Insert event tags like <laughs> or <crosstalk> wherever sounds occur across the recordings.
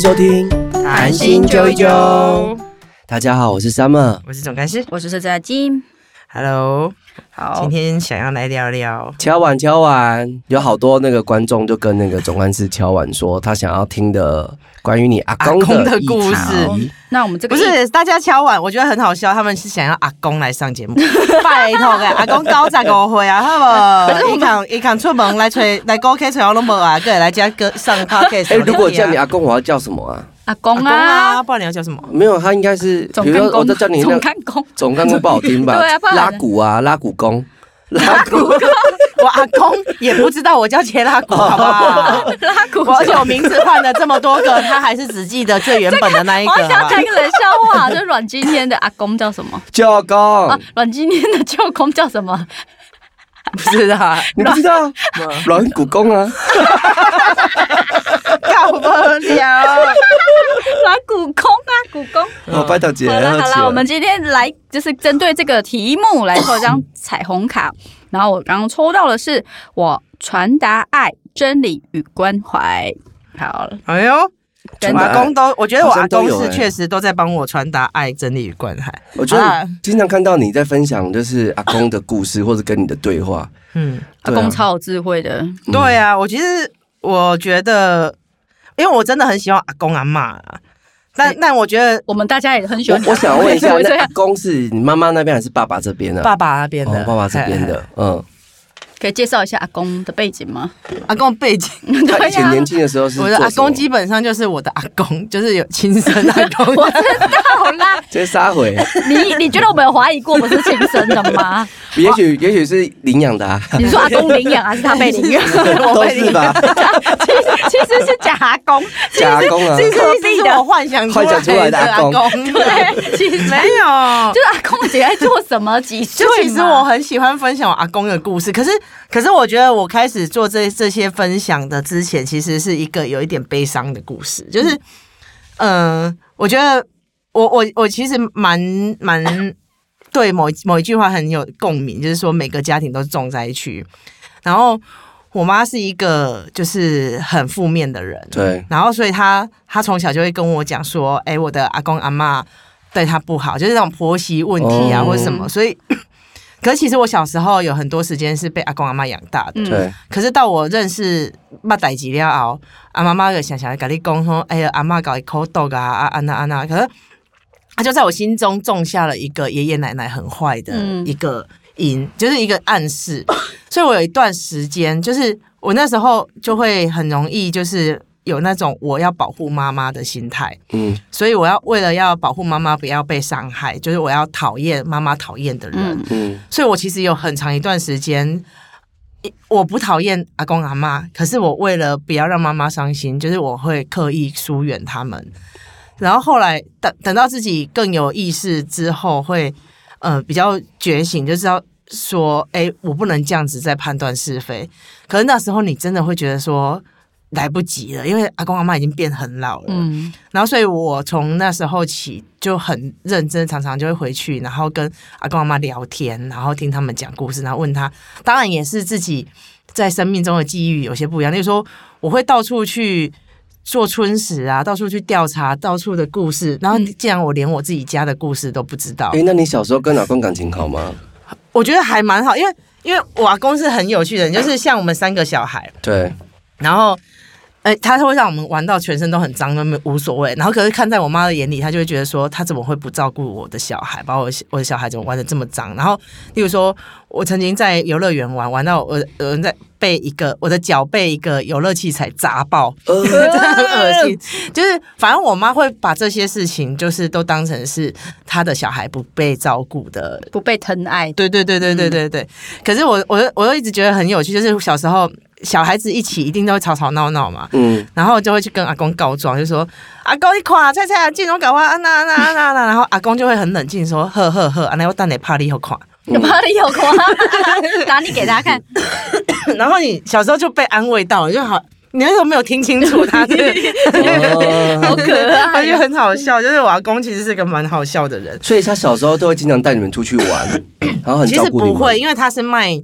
迎收听《谈心揪一揪。大家好，我是 Summer。我是总干事我是社在金，，Hello，好今，天想要来聊聊，敲碗敲碗，有好多那个观众就跟那个总干事敲碗说，他想要听的关于你阿公阿公的故事那我们这个不是大家敲碗，我觉得很好笑，他们是想要阿公来上节目，<laughs> 拜托嘅，阿公高十五岁啊，好不？<laughs> 一扛一扛出门来吹来高 K 吹我拢无啊，个来家歌上 podcast。<laughs> 哎、如果叫你阿公，我要叫什么啊？阿公阿公啊啊，，不然你要叫什么？没有，他应该是，总干公，比如说我在叫你那总个干公，总干公不好听吧？<laughs> 对啊不然拉古啊，拉古公，拉鼓我阿公也不知道我叫杰拉古，<laughs> 好不好？拉古而且我名字换了这么多个，他还是只记得最原本的那一个。我想好不好讲一个冷笑话，就阮经天的阿公叫什么？舅公啊，，阮经天的舅公叫什么？不是啊，你不知道？软骨公啊，<laughs> 搞不了。阮古公啊，古公。哦，拜托姐，好了好了，我们今天来就是针对这个题目来抽一张彩虹卡，然后我刚刚抽到的是我传达爱、真理与关怀。好了，哎呦，真我阿公都，我觉得我阿公是确实都在帮我传达爱、真理与关怀。我觉啊得经常看到你在分享就是阿公的故事，或者跟你的对话。<laughs> 嗯，阿公超有智慧的，对啊，我其实我觉得，因为我真的很喜欢阿公阿妈啊，但哎但我觉得我们大家也很喜欢我我想问一下，<laughs> 那阿公是你妈妈那边还是爸爸这边呢？爸爸那边的，哦，爸爸这边的，嗯，可以介绍一下阿公的背景吗？阿公背景，<laughs> 他以前年轻的时候是我的阿公基本上就是我的阿公，就是有亲生阿公。我知道啦，<laughs> 这撒回，你你觉得我们有怀疑过我是亲生的吗？<laughs> 也许也许是领养的啊，你说阿公领养还是他被领养？都是吧？其实其实是假阿公，假阿公啊，这个是我幻想幻想出来的阿公对，其实没有，就是阿公姐在做什么？几岁？就其实我很喜欢分享我阿公的故事，可是可是我觉得我开始做这这些分享的之前，其实是一个有一点悲伤的故事，就是嗯、呃我觉得我我我其实蛮蛮对某某一句话很有共鸣，就是说每个家庭都是重灾区，然后我妈是一个就是很负面的人，对，然后所以她她从小就会跟我讲说，哎，我的阿公阿妈对她不好，就是那种婆媳问题啊、哦或者什么，所以。可是其实我小时候有很多时间是被阿公阿妈养大的，可是到我认识捌代吉了后，阿妈妈就想想跟你讲说，哎呀阿妈搞一口豆啊啊安娜安娜，可是他就在我心中种下了一个爷爷奶奶很坏的嗯。一个因，就是一个暗示，所以我有一段时间，就是我那时候就会很容易就是有那种我要保护妈妈的心态，嗯，所以我要为了要保护妈妈不要被伤害，就是我要讨厌妈妈讨厌的人，嗯嗯，所以我其实有很长一段时间，我不讨厌阿公阿妈，可是我为了不要让妈妈伤心，就是我会刻意疏远他们。然后后来等等到自己更有意识之后，会呃比较觉醒，就知道说，哎，我不能这样子在判断是非。可是那时候你真的会觉得说。来不及了，因为阿公阿妈已经变很老了。嗯然后，所以我从那时候起就很认真，常常就会回去，然后跟阿公阿妈聊天，然后听他们讲故事，然后问他，当然也是自己在生命中的际遇有些不一样。例如说，我会到处去做春史啊，到处去调查到处的故事，然后嗯竟然我连我自己家的故事都不知道，哎，那你小时候跟老公感情好吗？<laughs> 我觉得还蛮好，因为因为我阿公是很有趣的人，就是像我们三个小孩，对，然后，呃，他会让我们玩到全身都很脏，都没无所谓。然后，可是看在我妈的眼里，她就会觉得说，她怎么会不照顾我的小孩，把我我的小孩怎么玩的这么脏？然后，例如说，我曾经在游乐园玩，玩到我有人在被一个我的脚被一个游乐器材砸爆，<laughs> 呃，真的很恶心。就是反正我妈会把这些事情，就是都当成是她的小孩不被照顾的不被疼爱，对对对对对对对。可是我我我又一直觉得很有趣，就是小时候小孩子一起一定都会吵吵闹闹嘛，嗯，然后就会去跟阿公告状，就说阿公你看菜菜啊，进龙搞话啊那那那那，然后阿公就会很冷静说呵呵呵，啊那我等你怕你又垮。有怕你又垮？<laughs> 拿你给他看，<laughs> 然后你小时候就被安慰到了，就好。你那时候没有听清楚他 <laughs> 好可爱哦。很好笑。就是我阿公其实是个蛮好笑的人，所以他小时候都会经常带你们出去玩，<coughs> 然后很其照顾你们。实不会，因为他是卖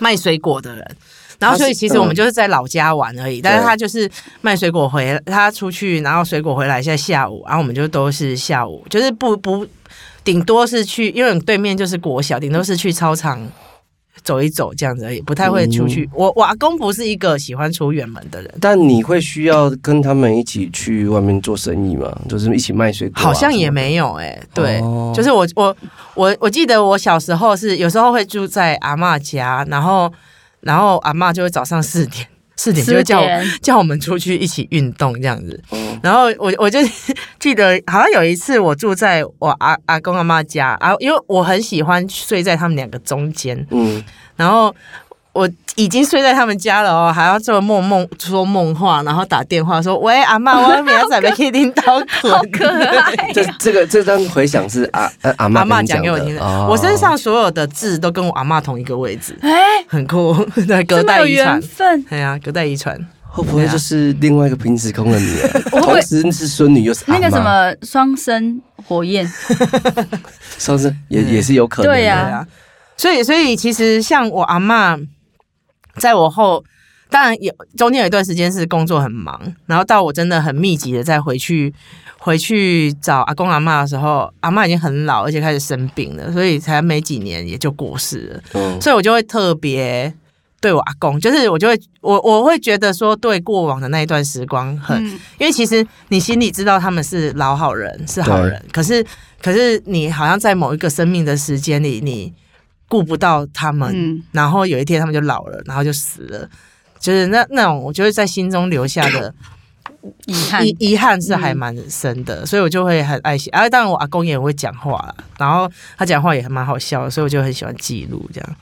卖水果的人，然后所以其实我们嗯就是在老家玩而已，但是他就是卖水果回，他出去然后水果回来，现在下午，然后我们就都是下午，就是不不顶多是去，因为对面就是国小，顶多是去操场走一走这样子而已，不太会出去。我我阿公不是一个喜欢出远门的人，但你会需要跟他们一起去外面做生意吗？就是一起卖水果啊、好像也没有哎、对，哦就是我我我我记得我小时候是有时候会住在阿嬷家，然后然后阿妈就会早上四点 <laughs> 四点就会叫我 <laughs> 叫我们出去一起运动这样子。然后我我就 <laughs> 记得好像有一次我住在我阿阿公阿妈家啊，因为我很喜欢睡在他们两个中间，嗯，然后。我已经睡在他们家了哦，还要做梦梦说梦话，然后打电话说：“喂，阿妈，我明仔载要去领导好可爱。这这个这张回响是阿呃阿妈阿妈讲给我听的。哦。我身上所有的痣都跟我阿妈同一个位置，哎，很酷，<laughs> 对，隔代遗传。对呀、隔代遗传。会不会就是另外一个平时空的你 <laughs> 同时是孙女又是那个什，么双生火焰，<laughs> 双生也也是有可能的。对呀。所以所以其实像我阿妈，在我后，当然有中间有一段时间是工作很忙，然后到我真的很密集的再回去回去找阿公阿妈的时候，阿妈已经很老，而且开始生病了，所以才没几年也就过世了。嗯，所以我就会特别对我阿公，就是我就会我我会觉得说，对过往的那一段时光很，嗯。因为其实你心里知道他们是老好人，是好人，可是可是你好像在某一个生命的时间里，你顾不到他们，嗯，然后有一天他们就老了，然后就死了。就是那那种，我就会在心中留下的遗憾，遗遗憾是还蛮深的，所以我就会很爱惜。啊，当然我阿公也会讲话啦，然后他讲话也还蛮好笑的，所以我就很喜欢记录这样。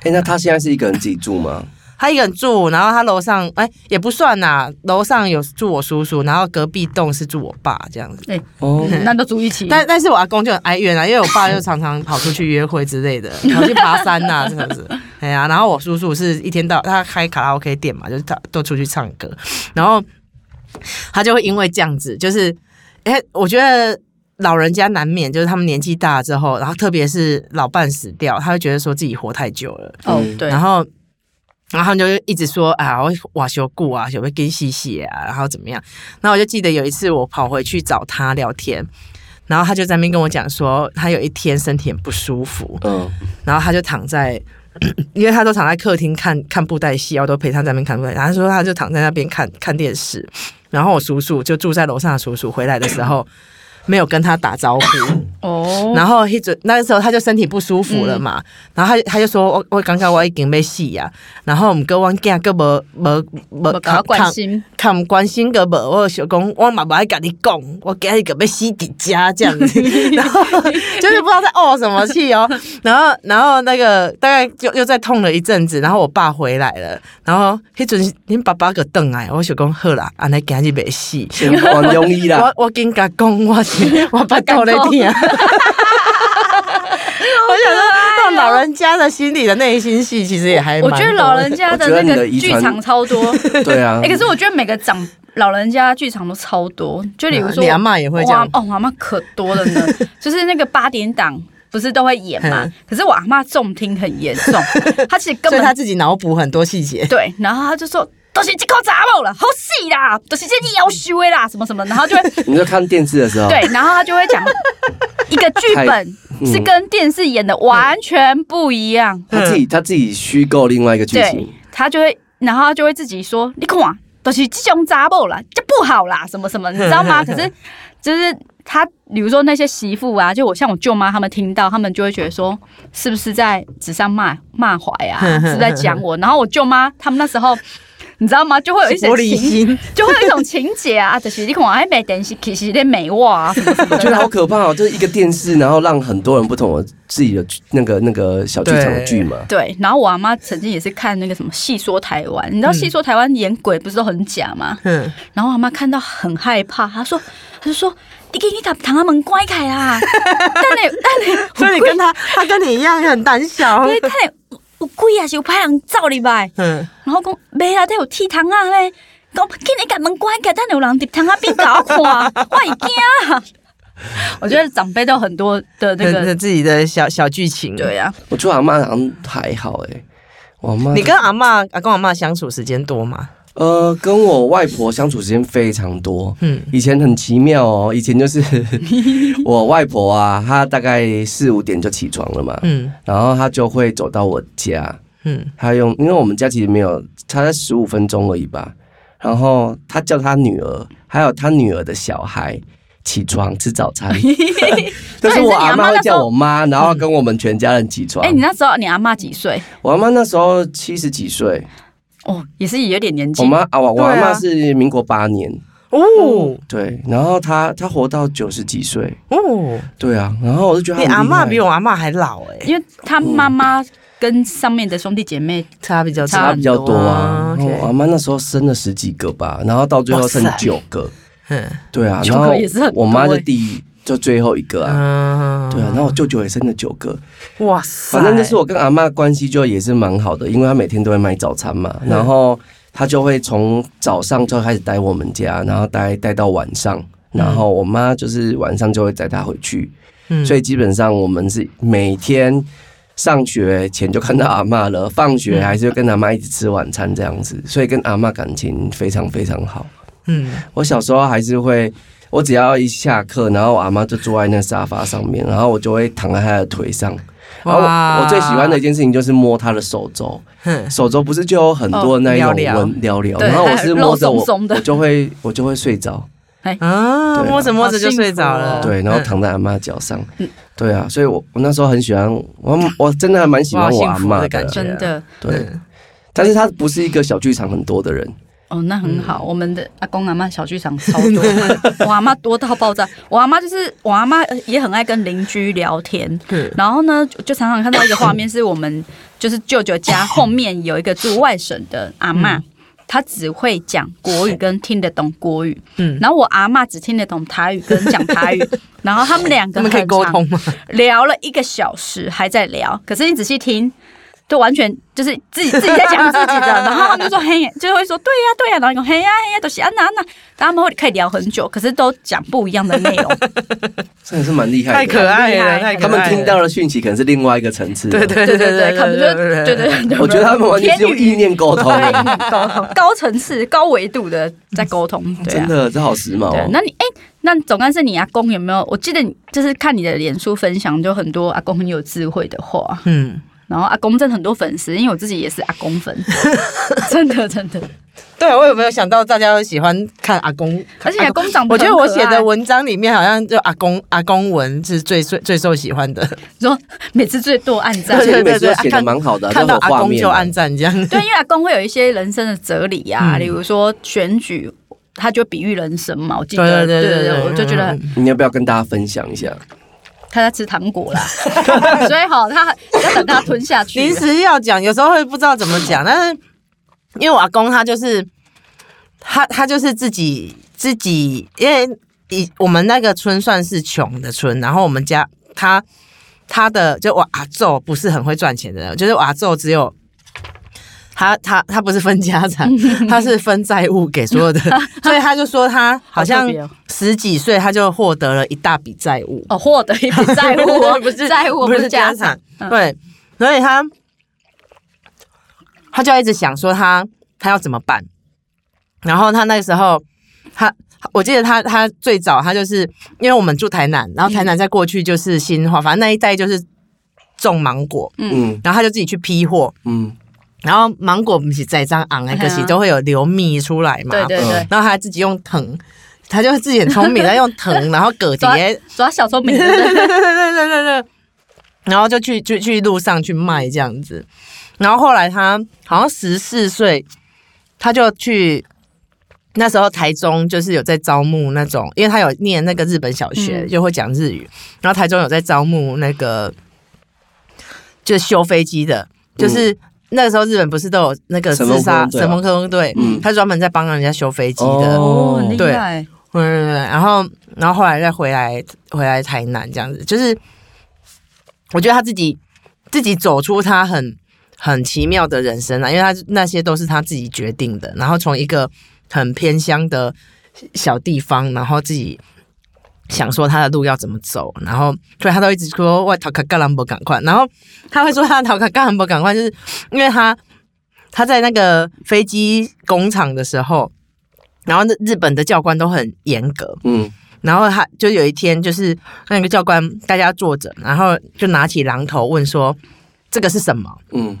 哎，那他现在是一个人自己住吗？他一个人住，然后他楼上哎、也不算呐，楼上有住我叔叔，然后隔壁栋是住我爸这样子。哦，那都住一起。但但是我阿公就很哀怨啊，因为我爸就常常跑出去约会之类的，跑去爬山呐、这样子。哎呀，然后我叔叔是一天到他开卡拉 OK 店嘛，就是他都出去唱歌，然后他就会因为这样子，就是哎、我觉得。老人家难免就是他们年纪大了之后，然后特别是老伴死掉，他会觉得说自己活太久了，哦嗯，对，然后，然后他们就一直说啊，我瓦修固啊，有没有跟细细啊，然后怎么样？然后我就记得有一次我跑回去找他聊天，然后他就在那边跟我讲说，他有一天身体很不舒服，嗯，然后他就躺在，<clears throat> 因为他都躺在客厅看看布袋戏，我都陪他在那边看布袋戏。然后他说他就躺在那边看看电视，然后我叔叔就住在楼上的叔叔回来的时候。没有跟他打招呼，哦，然后一准那时候他就身体不舒服了嘛，然后他他就说我我刚刚我已经被死呀，然后我们跟我囝个无无无我搞关心，看关心个无，我想讲我妈妈爱跟你讲，我今日个要死伫家这样子，<laughs> 然后就是不知道在怄什么气哦，然后然后那个大概就又再痛了一阵子，然后我爸回来了，然后迄阵恁爸爸个邓来，我想讲好啦，安尼今日袂死。<laughs> 先玩 <laughs> 容易啦。我我跟甲讲，我是 <laughs> 我巴肚咧疼。<laughs> 我想说，那种老人家的心里的内心戏，其实也还我觉得老人家的那个剧场超多。<laughs> 对啊哎，，可是我觉得每个长老人家剧场都超多，就比如说你阿妈也会这样我阿哦，我阿妈可多了呢，就是那个八点档。不是都会演嘛嗯？可是我阿妈重听很严重，她其实根本所以他自己脑补很多细节。对，然后她就说都是这口杂某了，好细啦，都是这要修的啦，什么什么，然后就会 <laughs> 你在看电视的时候，对，然后他就会讲 <laughs> 一个剧本嗯是跟电视演的完全不一样，他自己他自己虚构另外一个剧对情，他就会，然后他就会自己说，你看，都是这种杂某啦，这不好啦，什么什么，<laughs> 你知道吗？可是就是他，比如说那些媳妇啊，就我像我舅妈他们听到，他们就会觉得说，是不是在纸上骂骂怀啊，是不是在讲我？然后我舅妈他们那时候。你知道吗？就会有一些玻璃情，心，就会有一种情节啊，<laughs> 就是你看还没电视，其实在美化。我觉得好可怕哦！就是一个电视，然后让很多人不同的自己的那个那个小剧场的剧嘛。对，然后我阿妈曾经也是看那个什么《戏说台湾》，你知道《戏说台湾》演鬼不是都很假吗？嗯，然后我阿妈看到很害怕，她说，她就说：“你给你把堂阿门关开啦！”但你但你，<laughs> 所以你跟他，他跟你一样很胆小。对，但你有鬼啊，是有派人走入来，嗯，然后讲没啊，都有铁窗啊嘞，讲紧你甲门关起，等有人伫窗啊边搞我 <laughs> 看，我会惊啊。我觉得长辈都有很多的那个，那自己的小小剧情。对啊，我觉得阿妈好像还好哎，我妈你跟阿嬷、阿公、阿嬷相处时间多吗？呃跟我外婆相处时间非常多。嗯以前很奇妙哦，以前就是 <laughs> 我外婆啊，她大概四五点就起床了嘛，嗯然后她就会走到我家，嗯她用，因为我们家其实没有，差在十五分钟而已吧。然后她叫她女儿，还有她女儿的小孩起床吃早餐，<laughs> 就是我阿妈会叫我妈，然后跟我们全家人起床。哎、你那时候你阿妈几岁？我阿妈那时候七十几岁，哦，也是有点年纪。我妈啊，我我阿妈是民国八年，哦。对，然后她她活到九十几岁，哦，对啊，然后我就觉得你阿嬷比我阿嬷还老哎、因为他妈妈跟上面的兄弟姐妹，差比较差差比较多啊。我阿妈那时候生了十几个吧，然后到最后剩九个，嗯。对啊，九然后个也是很我妈就欸。第就最后一个啊，嗯，对啊，然后我舅舅也生了九个，哇塞，反正就是我跟阿妈关系就也是蛮好的，因为她每天都会买早餐嘛，嗯。然后她就会从早上就开始待我们家，然后待待到晚上，然后我妈就是晚上就会载她回去，嗯。所以基本上我们是每天上学前就看到阿嬷了，放学还是会跟阿嬷一起吃晚餐这样子，所以跟阿嬷感情非常非常好。嗯。我小时候还是会，我只要一下课，然后我阿妈就坐在那沙发上面，然后我就会躺在她的腿上。然后我我最喜欢的一件事情就是摸她的手肘，手肘不是就有很多那一种哦撩撩。纹撩撩，对然后我是摸着我我就会我就会睡着，啊，摸着摸着就睡着了，幸对，然后嗯躺在阿妈脚上。嗯，对啊，所以我我那时候很喜欢我 <laughs> 我真的还蛮喜欢我阿妈的感觉。真的。对，嗯。但是她不是一个小剧场很多的人，哦，那很好。嗯我们的阿公阿妈小剧场超多，<laughs> 我阿妈多到爆炸。我阿妈就是我阿妈呃也很爱跟邻居聊天，嗯然后呢，就就常常看到一个画面，是我们就是舅舅家后面有一个住外省的阿嬷，她只会讲国语跟听得懂国语，嗯，然后我阿嬷只听得懂台语跟讲台语，<laughs> 然后他们两个他们可以沟通吗？聊了一个小时还在聊，可是你仔细听。就完全就是自己 <laughs> 自己在讲自己的，然后他们就说嘿，就会说对呀、对呀、然后你说嘿呀、嘿呀、都是啊那那，他们会可以聊很久，可是都讲不一样的内容。真的是蛮厉害的。太可爱了，他们听到的讯息可能是另外一个层次的。对对对对对，他们就对对对，我觉得他们完全是用意念沟通高高层次、高维度的在沟通，真。的这好时髦。那你哎、那总干事你阿公有没有？我记得你就是看你的脸书分享，就很多阿公很有智慧的话，嗯，然后阿公真的很多粉丝，因为我自己也是阿公粉，<laughs> 真的真的。对我有没有想到大家会喜欢看阿公？而且阿公长得我觉得我写的文章里面好像就阿公阿公文是最最最受喜欢的，说每次最多按赞而。且每次对对对都写的蛮好的啊，看到阿公就按赞这样。<laughs> 对，因为阿公会有一些人生的哲理呀、嗯例如说选举，他就比喻人生嘛。我记得，对对对对，我就觉得嗯你要不要跟大家分享一下？他在吃糖果啦，<laughs> 所以好，他要等他吞下去。临时要讲，有时候会不知道怎么讲，但是因为我阿公他就是他他就是自己自己，因为以我们那个村算是穷的村，然后我们家他他的就我阿昼不是很会赚钱的人，就是我阿昼只有。他他他不是分家产，他是 <laughs> 分债务给所有的，<laughs> 所以他就说他好像十几岁他就获得了一大笔债务，哦，获得一笔债务 <laughs> 哦，不是债务，不是是家家产对，所以他他就一直想说他他要怎么办。然后他那个时候，他我记得他他最早他就是因为我们住台南，然后台南在过去就是新化，反正那一带就是种芒果，嗯。然后他就自己去批货，嗯，然后芒果不是在这样昂莱克西都会有流蜜出来嘛。对对对。然后他自己用藤他就自己很聪明他用藤 <laughs> 然后葛蝶耍小聪明。<laughs> 对对对对对对然后就去去去路上去卖这样子然后后来他好像十四岁他就去那时候台中就是有在招募那种因为他有念那个日本小学就会讲日语然后台中有在招募那个就修飞机的就是那个时候日本不是都有那个自杀神风特工队，嗯他专门在帮人家修飞机的。哦，很厉对害。对对对，然后然后后来再回来回来台南这样子，就是我觉得他自己自己走出他很很奇妙的人生啊，因为他那些都是他自己决定的，然后从一个很偏乡的小地方，然后自己。想说他的路要怎么走，然后所以他都一直说哇，逃卡干兰博赶快，然后他会说他逃卡干兰博赶快，就是因为他他在那个飞机工厂的时候，然后那日本的教官都很严格，嗯。然后他就有一天，就是那个教官大家坐着，然后就拿起榔头问说：“这个是什么？嗯？”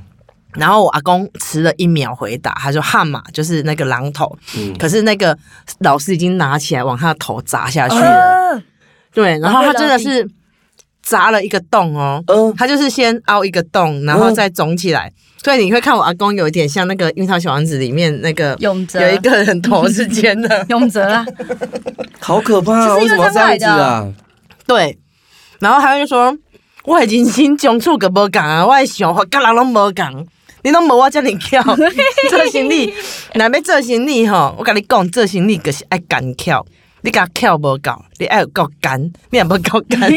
然后我阿公迟了一秒回答，他说：“悍马就是那个榔头。”嗯，可是那个老师已经拿起来往他的头砸下去了。呃对，然后他真的是砸了一个洞哦，嗯他就是先凹一个洞，然后再肿起来。所以你会看我阿公有一点像那个《樱桃小丸子》里面那个永泽有一个人头是尖的，<laughs> 永泽啊，好可怕啊！为什么要这样子啊？对。然后他就说：“我的人生相处个无共啊，我的想法甲人拢无共，你拢无我遮尔巧。<laughs> 做生意，若要做生意吼，我甲你讲，做生意就是爱干巧。你甲巧无够，你爱有够干，你也无够干。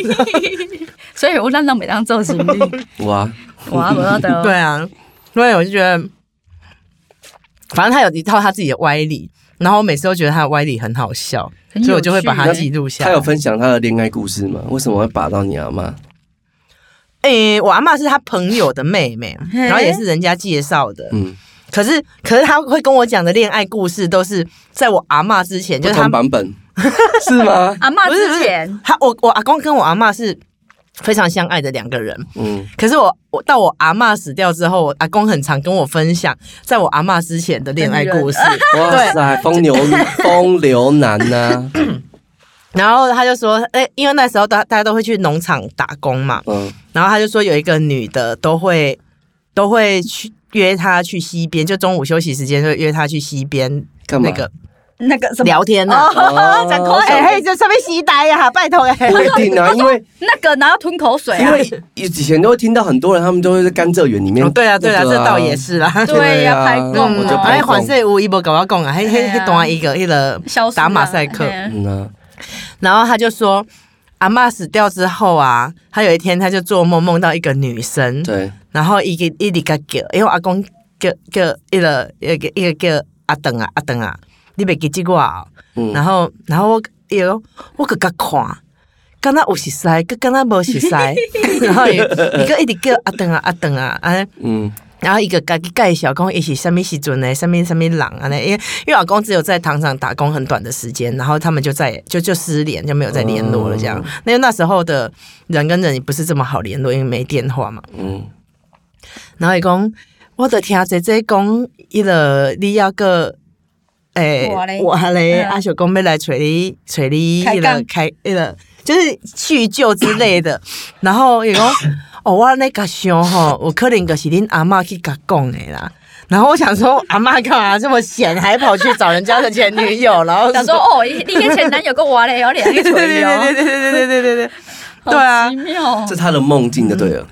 <laughs> 所以我让让每当做行李，<laughs> 哇，哇，我要得，对啊，所以我就觉得，反正他有一套他自己的歪理，然后我每次都觉得他的歪理很好笑，所以我就会把他记录下来。他有分享他的恋爱故事吗？为什么会把到你阿妈？诶、我阿嬷是他朋友的妹妹，然后也是人家介绍的。嗯，可是，可是他会跟我讲的恋爱故事，都是在我阿嬷之前，就是他同版本 <laughs> 是吗？<laughs> 阿妈不是之前，他我我阿公跟我阿嬷是非常相爱的两个人。嗯，可是我我到我阿嬷死掉之后，我阿公很常跟我分享，在我阿嬷之前的恋爱故事。哇塞，风流 <laughs> 风流男呐、然后他就说，哎、因为那时候大大家都会去农场打工嘛，嗯，然后他就说有一个女的都会都会去约他去溪边，就中午休息时间就约他去溪边干嘛？那个那个什么？聊天呢、哦，讲口哎、嘿，水，这上面洗呆呀，拜托哎、不一定啊，因为那个然后吞口水啊，因为以前都会听到很多人，他们都会在甘蔗园里面、哦，对啊，对啊，那个这倒也。是啦。<laughs> 对呀，排供嗯，哦，哎，我就排供反正有伊无跟我讲啊，嘿啊迄段一个一个打马赛克，嘿啊嗯啊，<laughs> 然后他就说，阿妈死掉之后啊，他有一天他就做梦，梦到一个女生，对，然后一个一直个叫，因为阿公叫叫一个一个一个叫阿邓啊阿邓啊，你别记这我哦。嗯，然后然后我哟，我个甲看，敢若有熟悉，佮敢若无熟悉，<laughs> 然后伊伊个一直叫阿邓啊阿邓啊安尼。嗯，然后一个家己介绍讲伊是什么时阵呢，什么什么人啊？呢因为因为老公只有在糖厂打工很短的时间，然后他们就在就就失联，就没有再联络了。这样，因为那时候的人跟人也不是这么好联络，因为没电话嘛。嗯，然后伊讲，我就听姐姐讲，伊个你要个。诶，我嘞我嘞，嗯阿小公要来找你，找你迄开杠个开迄个，就是叙旧之类的。然后伊讲，哦，我那个想吼，我可能就是恁阿嬷去甲讲的啦。然后我想说，<laughs> 阿嬷干嘛这么闲，还跑去找人家的前女友？然后 <laughs> 想说哦，你你跟前男友跟我嘞有两个对对腿哦，对对对对对对对对对对啊奇妙这，他的梦境就对了，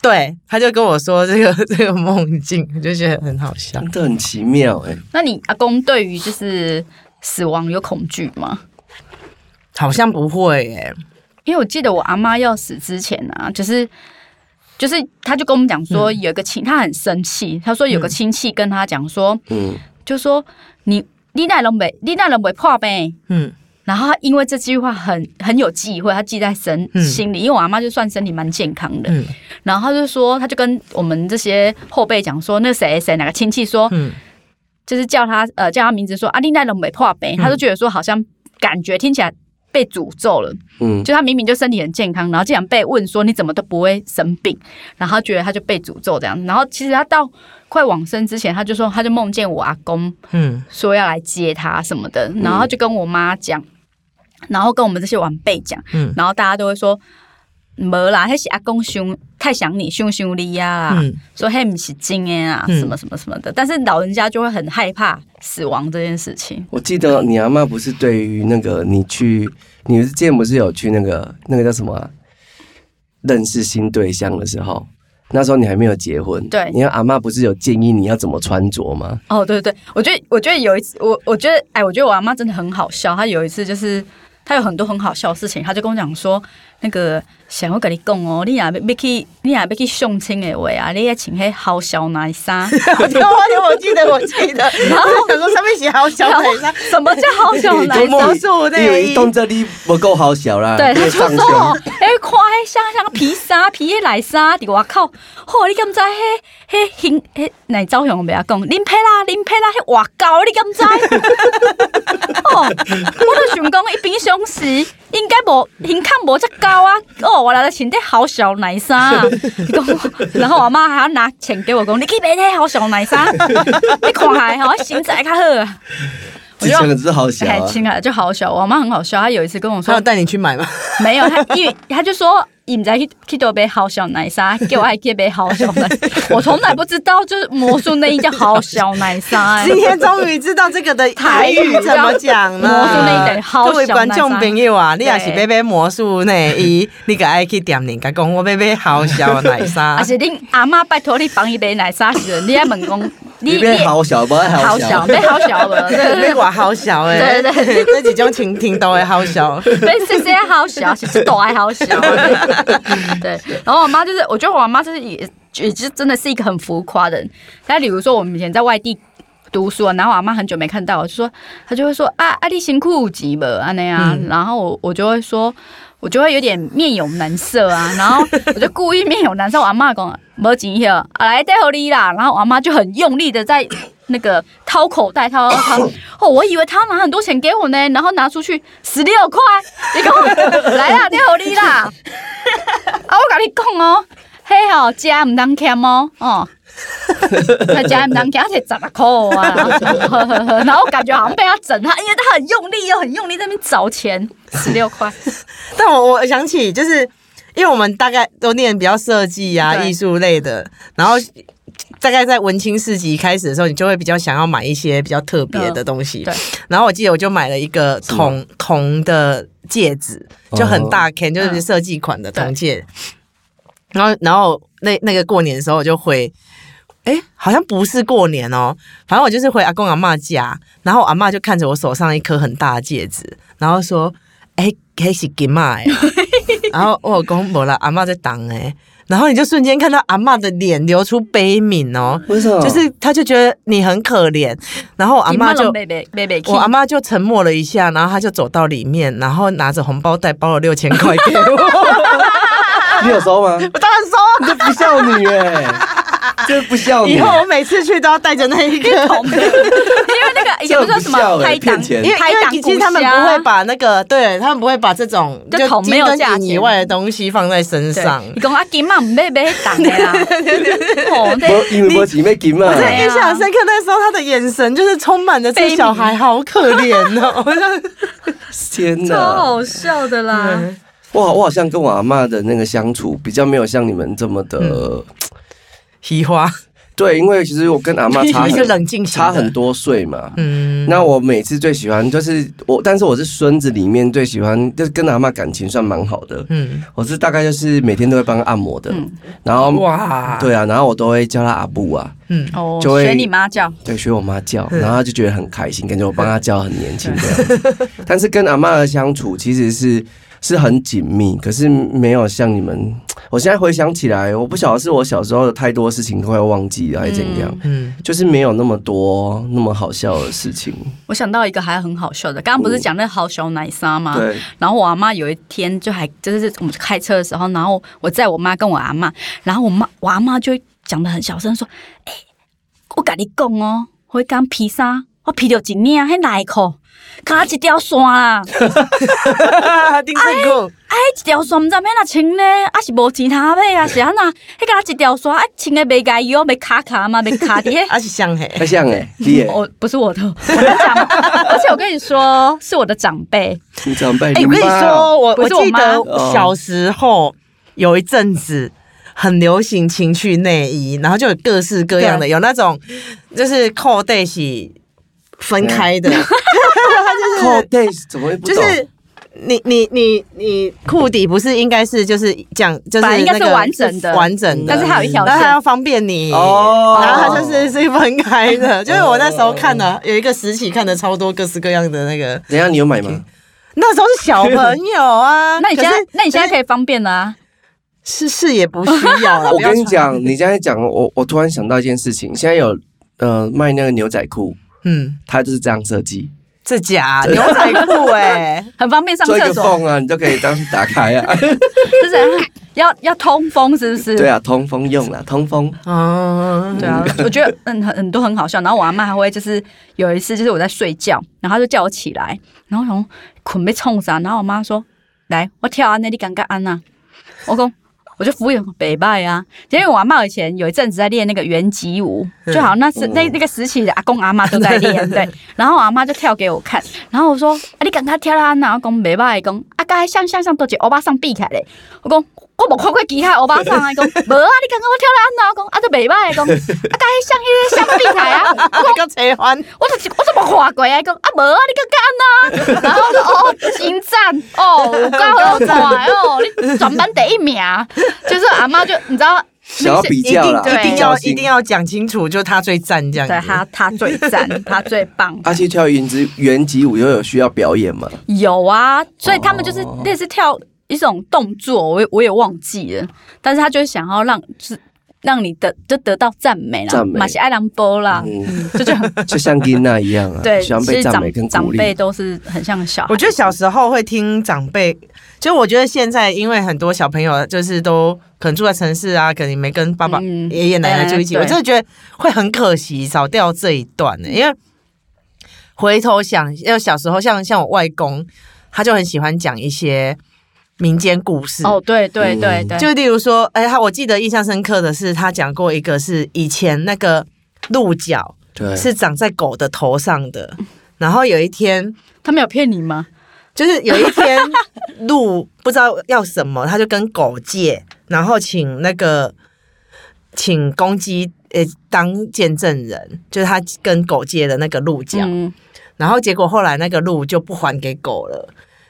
对，他就跟我说这个这个梦境，我就觉得很好笑。真的很奇妙哎、那你阿公对于就是死亡有恐惧吗？好像不会耶，因为我记得我阿妈要死之前啊，就是就是他就跟我们讲说，有一个亲，他很生气，他说有个亲戚跟他讲说，嗯，就说你你那人没你那人没破呗。嗯。然后他因为这句话很很有忌讳，他记在身嗯。心里。因为我阿妈就算身体蛮健康的，嗯。然后他就说，他就跟我们这些后辈讲说，那谁谁哪个亲戚说，嗯。就是叫他呃叫他名字说啊，你那人没破呗，他就觉得说好像感觉听起来被诅咒了。嗯，就他明明就身体很健康，然后竟然被问说你怎么都不会生病，然后他觉得他就被诅咒这样。然后其实他到快往生之前，他就说他就梦见我阿公嗯说要来接他什么的，然后他就跟我妈讲，然后跟我们这些晚辈讲，嗯然后大家都会说。没啦，那是阿公想太想你，凶凶你呀说嘿不是真的啊，嗯什么什么什么的。但是老人家就会很害怕死亡这件事情。我记得你阿妈不是对于那个你去，你之前不是有去那个那个叫什么啊、认识新对象的时候，那时候你还没有结婚，对你看阿妈不是有建议你要怎么穿着吗？哦，对对对，我觉得我觉得有一次，我我觉得哎，我觉得我阿妈真的很好笑。她有一次就是她有很多很好笑的事情，他就跟我讲说，那个想要跟你讲哦，你也要要去，你也别去相亲的话啊，你也请迄好小奶衫。<laughs> 我听我记得我记得。然后想说上面写好小奶衫，什么叫好小奶你衫？魔术因为。动这里不够好小啦，对，他就说哦胸，哎，看迄像像皮沙、皮的奶沙伫外口，嚯，你敢知迄迄形迄奶照向袂晓讲，林佩啦，林佩啦，迄外高，你敢知？<laughs> 哦，我都想讲，伊平常时应该无形看无遮高啊，哦，我来了穿的好小奶衫啊，讲，<laughs> 然后我妈还要拿钱给我讲，你去买那好小奶衫，<laughs> 你看下吼，身材较好啊。这两个字好小还啊。亲啊，就好小。我妈很好笑，她有一次跟我说她要，带你去买吗？没有，她因为她就说，伊毋知去去倒杯好小奶沙，<laughs> 叫我爱去杯好小奶。我从来不知道，就是魔术内衣叫好小奶沙、欸。今天终于知道这个的台语怎么讲了。魔术内衣等于好小各位观众朋友啊，你也是对买买魔术内衣，<laughs> 你个爱去店里甲讲，我买买好小奶而纱。<laughs> 且恁阿妈拜托你帮伊买奶沙时，你还问讲，你里面好小，不要好好小，买好小的，对对你话好小诶，对对对，这几种情听到的好小。对，谢谢好小，是这朵还好小。<laughs> 对，然后我妈就是，我觉得我妈就是也也就真的是一个很浮夸的人。但比如说我们以前在外地读书啊，然后我阿妈很久没看到我，就说她就会说啊啊，你辛苦几吧啊那样，然后我我就会说。我就会有点面有难色啊，<laughs> 然后我就故意面有难色。我阿妈讲没钱 here，啊来带回你啦。然后我阿妈就很用力的在那个掏口袋掏掏 <coughs> 掏。哦，我以为他拿很多钱给我呢，然后拿出去十六块，你讲来啦，你好你啦。<laughs> 啊，我跟你讲哦，嘿吼，家唔当欠哦，哦。他家唔当欠，而且十六块啊，然后我感觉好像被他整，他因为他很用力又很用力在那边找钱，十六块，<laughs> 但我我想起，就是因为我们大概都念比较设计啊、对艺术类的，然后大概在文青市集开始的时候，你就会比较想要买一些比较特别的东西。对，然后我记得我就买了一个铜铜的戒指，就很大 can，就是设计款的铜戒。然后，然后那那个过年的时候，我就回。哎，好像不是过年哦，反正我就是回阿公阿妈家，然后我阿妈就看着我手上一颗很大的戒指，然后说：“哎，那是金嘛的。”然后我有讲无啦，阿妈在挡哎，然后你就瞬间看到阿嬷的脸流出悲悯哦，为什么？就是他就觉得你很可怜，然后阿嬷就贝贝贝贝，我阿妈就沉默了一下，然后她就走到里面，然后拿着红包袋包了六千块给我，<laughs> 你有收吗？我当然收啊。你这不孝女哎，这不孝女。以后我每次去都要带着那一个，因为那个 <laughs> 以前不是说什么拍档，因为拍档因为其实他们不会把那个，对他们不会把这种就桶没有金价以外的东西放在身上。你讲啊，金嘛唔买买档的啦，<laughs> 哦，无对，因为无钱要金嘛我。印象很深刻，那时候他的眼神就是充满着这小孩好可怜哦。<laughs> 天超哪！好笑的啦。哇，我好像跟我阿妈的那个相处比较没有像你们这么的。提花对，因为其实我跟阿妈差 <laughs> 一个很冷静差很多岁嘛。嗯，那我每次最喜欢就是我，但是我是孙子里面最喜欢，就是跟阿妈感情算蛮好的。嗯我是大概就是每天都会帮她按摩的，嗯然后哇，对啊，然后我都会叫她阿布啊，嗯哦，就会学你妈叫，对，学我妈叫，嗯然后她就觉得很开心，感觉我帮她叫很年轻这样子。<laughs> 但是跟阿妈的相处其实是是很紧密，可是没有像你们。我现在回想起来，我不晓得是我小时候的太多事情快要忘记了，还是怎样，嗯就是没有那么多那么好笑的事情。我想到一个还很好笑的，刚刚不是讲那好小奶沙吗？对，然后我阿妈有一天就还就是我们开车的时候，然后我载我妈跟我阿妈，然后我妈我阿妈就讲的很小声说：“哎、我跟你讲哦，我刚披萨，我披到一领迄内裤，卡一条线啦，<laughs> 丁正酷，哎，一条线毋知要哪穿呢？啊是无钱通买啊？<laughs> 是安那？迄个一条线，啊穿个袂解油，袂卡卡嘛，袂卡伫迄。<laughs> 而且香黑，太像哎，你也我不是我的，我在讲，而且我跟你说，是我的长辈，你长辈，哎、我跟你妈。说，我我记得小时候有一阵子很流行情趣内衣，然后就有各式各样的，对。有那种就是扣带是分开的，扣 days 怎么会不懂？就是。你你你你裤底不是应该是就是讲，就是本来应该是那个完整的完整的，但是还有一条线然后它要方便你哦然后它就是是分开的，<laughs> 就是我那时候看的有一个时期看的超多各式各样的那个，等一下你有买吗？那时候是小朋友啊。<laughs> 那你现在那你现在可以方便了啊？是是也不需要了。<laughs> 我跟你讲，，你现在讲，我我突然想到一件事情，现在有呃卖那个牛仔裤，嗯，它就是这样设计，这假 <laughs> 牛仔裤哎，很方便上做一厕所，个缝啊，你就可以当打开啊。就 <laughs> 是要要通风，是不是？对啊，通风用啊，通风。嗯，对啊，我觉得嗯很很多很好笑。然后我阿妈还会就是有一次就是我在睡觉，然后她就叫我起来，然后我想说困被冲啥，然后我妈说来我跳安那你敢敢安呐？我讲我就敷衍北拜啊，因为我阿妈以前有一阵子在练那个圆吉舞，就好像那是那那个时期的阿公阿妈都在练，对。<laughs> 然后我阿妈就跳给我看，然后我说啊你赶快跳啦？然后讲北拜，讲啊刚才像像像都一欧巴桑避开嘞，我讲。我无看过其他欧巴桑啊，伊讲 <laughs> 无啊，你感觉我跳了安怎？我讲啊，都袂歹，讲啊，该向迄个橡皮台啊，我讲切换，我就是我怎无看过啊？伊讲啊，无啊，你感觉安怎？然后我说哦，真赞哦，有够好看哦，你全班第一名，就是阿妈就你知道，想要比较啦，定一定要一定要讲清楚，就他最赞这样子。对他他最赞，<laughs> 他最棒，阿七跳原之原级舞又有需要表演吗？有啊，所以他们就是类似跳一种动作，我也我也忘记了，但是他就是想要让就是让你得就得到赞美啦，赞美。马西爱兰波啦，这就很 <laughs> 就像金娜一样啊，对，喜欢其实长被赞美跟长鼓励。辈都是很像小孩，我觉得小时候会听长辈，就我觉得现在因为很多小朋友就是都可能住在城市啊，可能没跟爸爸、嗯爷爷奶奶住一起，对我真的觉得会很可惜，少掉这一段呢、因为回头想，因为小时候像像我外公，他就很喜欢讲一些民间故事。哦，对对嗯。对对，就例如说，哎，他我记得印象深刻的是，他讲过一个是以前那个鹿角对，是长在狗的头上的，然后有一天他没有骗你吗？就是有一天鹿不知道要什么，他就跟狗借，然后请那个请公鸡呃当见证人，就是他跟狗借的那个鹿角，嗯，然后结果后来那个鹿就不还给狗了，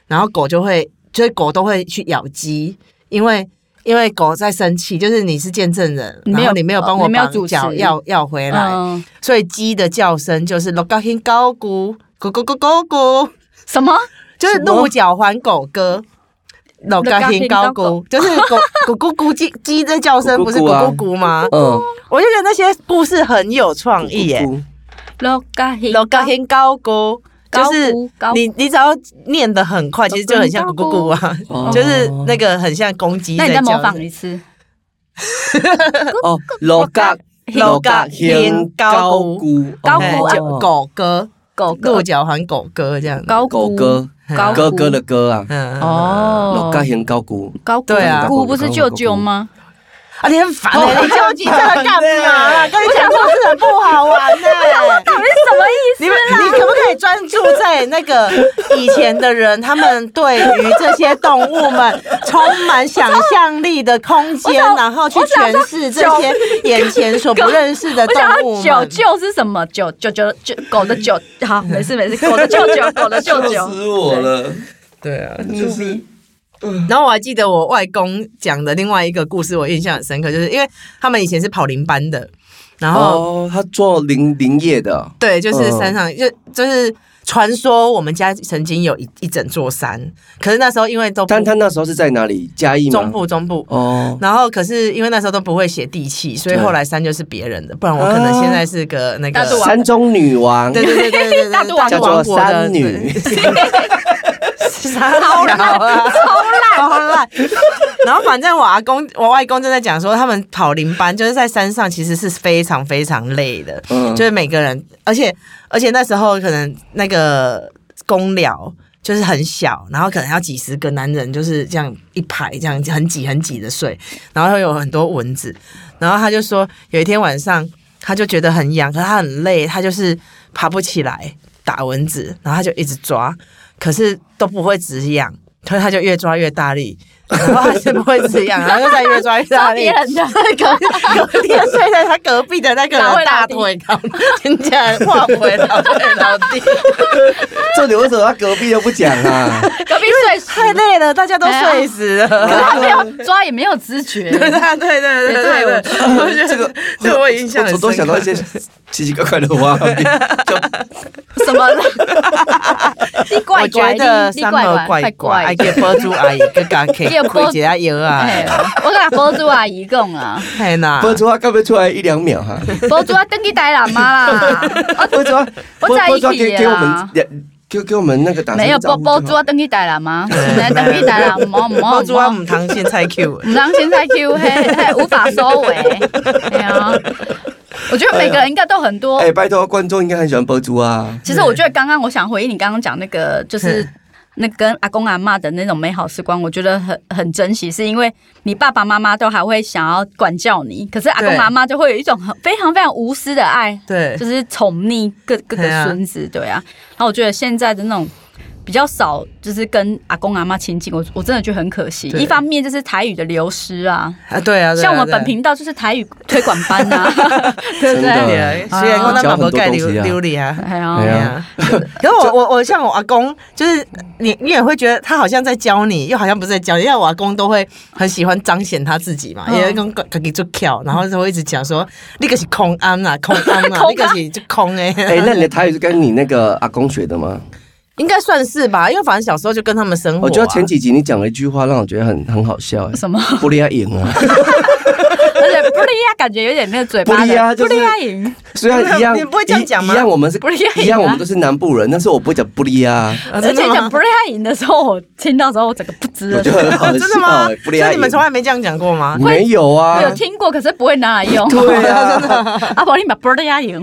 然后狗就会，就是狗都会去咬鸡，因为。因为狗在生气，就是你是见证人，你没有然后你没有帮我把脚要要回来，嗯，所以鸡的叫声就是“咯嘎 hin 高咕咕咕咕咕咕”，什么？就是鹿角还狗歌。老高听高咕，就是咕咕咕咕鸡鸡的叫声，不是咕咕咕吗？嗯，我就觉得那些故事很有创意耶。老嘎嘿老嘎听高咕，就是你你只要念得很快，其实就很像咕咕咕啊，哦。就是那个很像公鸡那你再模仿一次，<laughs> 哦，老嘎老嘎天高咕，咕高哎咕啊狗哥，狗鹿狗角喊狗哥这样。高狗哥高哥哥的哥啊，嗯，哦。罗，嘎 hen 高姑，高对啊。姑不是舅舅吗？啊，你很烦哎，你究竟这个干嘛？跟你讲故事很不好玩呢。到底是什么意思？你们，你可不可以专那个以前的人，他们对于这些动物们充满想象力的空间，然后去诠释这些眼前所不 <laughs> 认识的动物九舅是什么？九九九九狗的九，好，没事没事，狗的舅舅，狗的舅舅。死我了！对啊，牛逼！然后我还记得我外公讲的另外一个故事，我印象很深刻，就是因为他们以前是跑林班的，然后、哦，他做林林业的，对，就是嗯山上、就就是传说我们家曾经有一一整座山，可是那时候因为都但他那时候是在哪里？嘉义？中部中部。哦，然后，可是因为那时候都不会写地契，所以后来山就是别人的，不然我可能现在是个那个山中女王，对对对对对对，大肚王叫做山女，<laughs> <laughs> 超烂啊，超烂，超烂。然后反正我阿公、我外公正在讲说，他们跑林班就是在山上，其实是非常非常累的，嗯就是每个人，而且而且那时候可能那个公寮。就是很小，然后可能要几十个男人就是这样一排，这样很挤很挤的睡，然后会有很多蚊子。然后他就说，有一天晚上他就觉得很痒，可是他很累，他就是爬不起来打蚊子，然后他就一直抓，可是都不会止痒，所以他就越抓越大力，然后他怎么会这样？<laughs> 然后就在越抓越大力隔隔天睡在他隔壁的那个人 <laughs> 大腿上，听起来化回老对老弟，这你为什么他隔壁又不讲啊？<laughs> 隔壁睡死，太累了，大家都睡死了。可是他没有抓，也没有知觉。对对对对对对对，我觉得这个这个我印象很我都想到一些奇奇怪怪的画面，就什么？你怪我怪，觉得你你三毛怪怪，怪爱。给波珠阿姨跟家可以叫波开一下药啊，哎，我甲波珠阿姨讲啊，<laughs> 嘿呐，播出他该不出来一两秒哈？波珠啊，登去台南妈啦，<laughs> 播出 <laughs> 啊，我在一起给给我们啊两给给我们那个打声没有波波珠啊，登去台南吗？登去台南，冇冇波珠啊，冇。唔通先菜 Q，唔让现在 Q 嘿嘿无法收尾，哎呀，我觉得每个人应该都很多哎，拜托，观众应该很喜欢播主啊。其实我觉得刚刚我想回应你刚刚讲那个，就是嗯那跟阿公阿妈的那种美好时光，我觉得很很珍惜，是因为你爸爸妈妈都还会想要管教你，可是阿公阿妈就会有一种很非常非常无私的爱，对就是宠溺各各个孙子，对啊。然后我觉得现在的那种。比较少，就是跟阿公阿妈亲近，我我真的觉得很可惜。一方面就是台语的流失啊，啊，对啊，像我们本频道就是台语推广班啊，对不 <laughs> 真的对？虽然讲咱嘛无盖流教很多东西啊。哎呀。哎呀。对啊，可是我我我像我阿公，就是你你也会觉得他好像在教你，又好像不是在教你。因为我阿公都会很喜欢彰显他自己嘛，嗯。因为跟自己做跳，然后就会一直讲说那个是空安啊，空安啊，<laughs> 空安那个是就空哎、哎，那你的台语是跟你那个阿公学的吗？应该算是吧，因为反正小时候就跟他们生活、我觉得前几集你讲了一句话，让我觉得很很好笑。什么？不利亚赢啊，而且布利亚感觉有点那个嘴巴的布利亚就是布利亚赢，虽然一样，<laughs> 你不会这样讲吗一一样我们是布利亚赢啊一样，我们都是南部人，但是我不会讲布利亚，啊而且讲布利亚赢的时候，我听到之后我整个不知了我觉。得很好笑。真的吗？所以你们从来没这样讲过吗？没有啊？有听过，可是不会拿来用。对啊，<laughs> 阿宝，你把布利亚赢，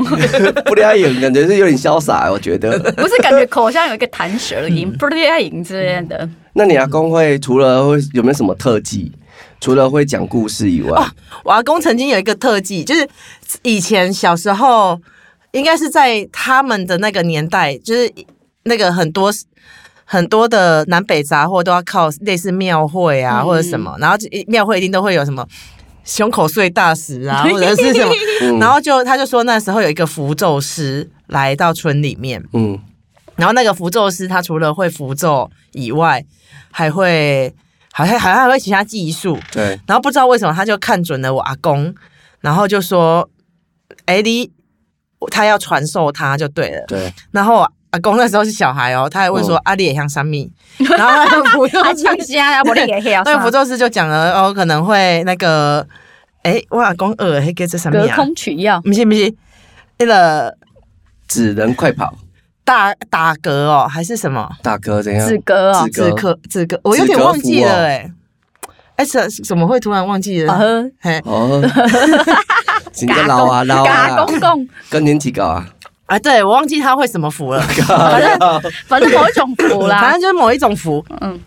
布 <laughs> 利亚赢感觉是有点潇洒，我觉得。不是感觉口腔有一个弹舌的音，布利亚赢之类的。那你阿公会除了会有没有什么特技？除了会讲故事以外，我阿公曾经有一个特技，就是以前小时候，应该是在他们的那个年代，就是那个很多很多的南北杂货都要靠类似庙会啊、嗯。或者什么，然后就庙会一定都会有什么。胸口碎大石啊，或者是什么，<laughs> 嗯。然后就他就说那时候有一个符咒师来到村里面，嗯，然后那个符咒师他除了会符咒以外，还会好像好像还会其他技术，对，然后不知道为什么他就看准了我阿公，然后就说：“哎，你他要传授他就对了。对，”然后阿公那时候是小孩哦，他还问说：“阿里也像三米？”然后那个符咒还师，呛虾呀，布利亚黑啊，那个符咒师就讲了哦，可能会那个，哎，我阿公耳黑给这什么隔？空取药。不是不是，那个只能快跑，打打嗝哦，还是什么？打嗝怎样？止嗝哦止嗝止咳止咳，我有点忘记了哎。哎，怎怎么会突然忘记了？啊呵，嘿哦，<laughs> 真的老啊老嘎啊，公公，更年期搞啊，啊，对我忘记他会什么符了，<laughs> 反正反正某一种符 <laughs> 反正。就是某一种符。嗯，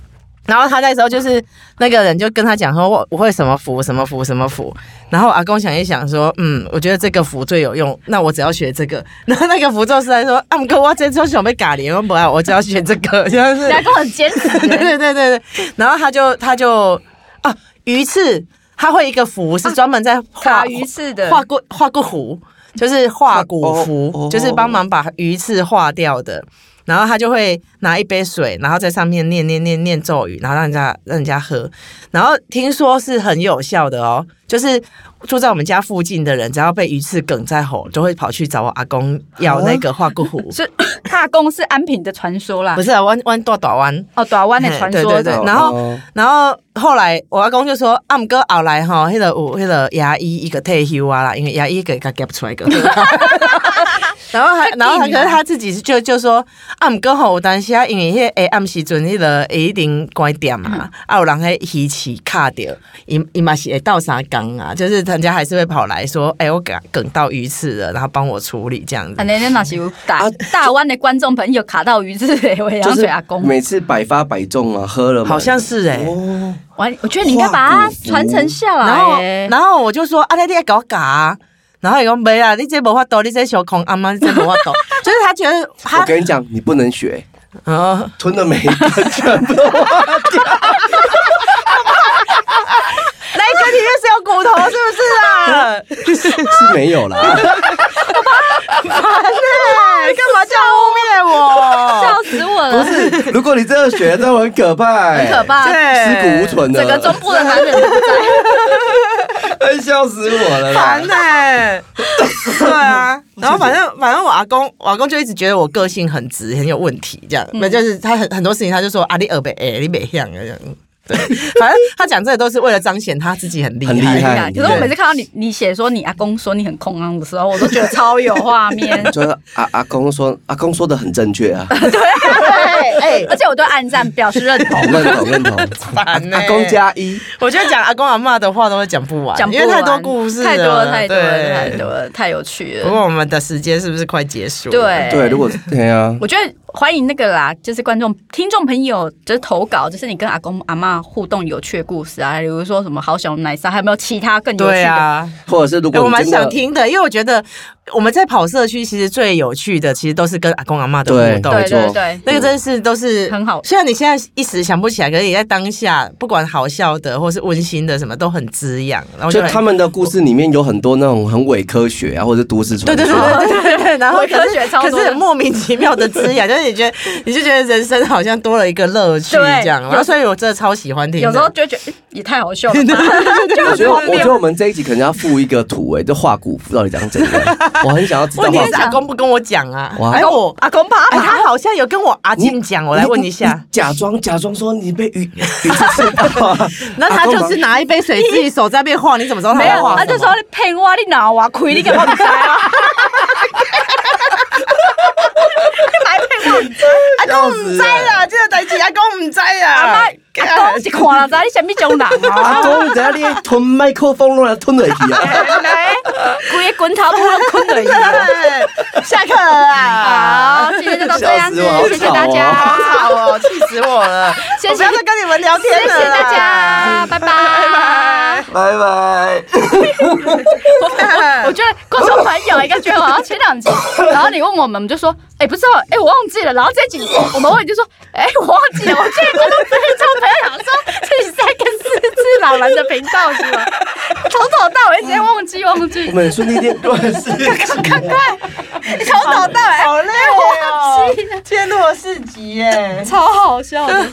然后他那时候就是那个人就跟他讲说，我我会什么符什么符什么符。然后阿公想一想说，嗯，我觉得这个符最有用，那我只要学这个。<laughs> 然后那个符咒师来说，啊，哥，我这周想被咖喱，我不爱，我只要学这个，就是阿公很坚持对对对对对。然后他就他就啊，鱼刺，他会一个符是专门在画卡鱼刺的，画过画过符，就是画骨符，哦哦就是帮忙把鱼刺化掉的。然后他就会拿一杯水，然后在上面念念念念咒语，然后让人家让人家喝。然后听说是很有效的哦，就是住在我们家附近的人，只要被鱼刺梗在喉，就会跑去找我阿公要那个化骨符。<laughs> 是阿公是安平的传说啦不，是啊，弯弯大大弯。哦，短湾的传说的对对对，然后哦然后后来我阿公就说，阿姆哥后来吼，迄、个有迄个牙医一个退休啊啦，因为牙医给他夹不出来个。<laughs> 然后还，然后他可是他自己就就说，啊，毋过吼，有当时啊，因为迄个诶暗时阵迄个会一定关店嘛，啊，有人迄鱼刺卡掉，伊伊嘛是会倒三缸啊，就是人家还是会跑来说，哎、我梗梗到鱼刺了，然后帮我处理这样子啊，。那那那是有大啊大湾的观众朋友卡到鱼刺的，我也要就是水阿公。每次百发百中啊，喝了好像是哎、哦，我我觉得你应该把它传承下来然后。然后我就说啊，那你要给我搞啊。然后伊讲没啦，你这无法度，你这小孔阿妈，你这无法度。<laughs> 就是他觉得我跟你讲，你不能学，啊，吞的每一个全部都挖掉。<laughs> 那一根里面是有骨头，是不是啊？<laughs> 是没有啦，烦呢，干嘛这样污蔑我？笑死我了，不是。如果你这样学，那我很可怕、欸，很可怕，对尸骨无存的，整个中部的男人都不在。哎，<laughs> 笑死我了烦啦！呢、对啊，<laughs> 然后反正反正我阿公，我阿公就一直觉得我个性很直，很有问题，这样，那、就是他很很多事情，他就说啊，你耳北哎，你北像这样。对，反正他讲这个都是为了彰显他自己很厉害。很厉害可是我每次看到你，你写说你阿公说你很空昂的时候，我都觉得超有画面。<laughs> 就是阿阿公说，阿公说的很正确啊，对，哎、<laughs> 而且我都暗赞表示认同。认同认同。烦呢、阿公加一，我觉得讲阿公阿妈的话都会讲不完，讲不完因为太多故事，太多了，太多了，太多了，太有趣了。不过我们的时间是不是快结束？，对对，如果对啊，我觉得欢迎那个啦，就是观众、听众朋友，就是投稿，就是你跟阿公阿妈互动有趣的故事啊，比如说什么好小奶沙，还有没有其他更有趣的？对啊，或者是如欸我蛮想听的，因为我觉得我们在跑社区，其实最有趣的，其实都是跟阿公阿妈的互动。对对对，那个真是都是很好虽然你现在一时想不起来，可是你在当下，不管好笑的或是温馨的，什么都很滋养。然后很就他们的故事里面有很多那种很伪科学啊，或者是都市传说。对对对对对，然后科学超多的是很莫名其妙的滋养，就是你觉得你就觉得人生好像多了一个乐趣这样。然后所以我真的超喜欢听。有时候就觉得诶也太好笑了吧，我觉得，我觉得我们这一集可能要附一个图，哎，就画骨到底长怎样？<laughs> 我很想要知道画骨。问题是阿公不跟我讲啊，我阿公怕他好像有跟我阿静讲，我来问一下。假装假装说你被雨 <laughs> 雨刺刺到啊，然后他就是拿一杯水自己手在那边晃，你怎么知道他没有，在晃？他就说你骗我，你脑啊亏，你给我不知啊？<laughs> <laughs> 阿公唔知啦，即个代志阿公唔知啦。阿妈 <laughs> 阿公是看啦知你什么种人阿啊？公在那里吞麦克风乱吞落去啊！来，<laughs> 规个滚头不能困了去。下课了啊！好，今天就到这样子谢谢大好家，好吵哦，气死我了！谢谢我不要再跟你们聊天了啦，谢谢大家，拜拜。拜拜。我觉得观众朋友应该觉得好像前两集，然后你问我们，我们就说，哎、不知道，哎、我忘记了。然后这一集我们问就说，哎、我忘记了。我记得观众朋友想说，这是在跟四只老人的频道是吗？从头到尾直接忘记忘记我记，们顺利点断事。赶快，从头到尾好累忘哦天录了四集耶。超好笑的。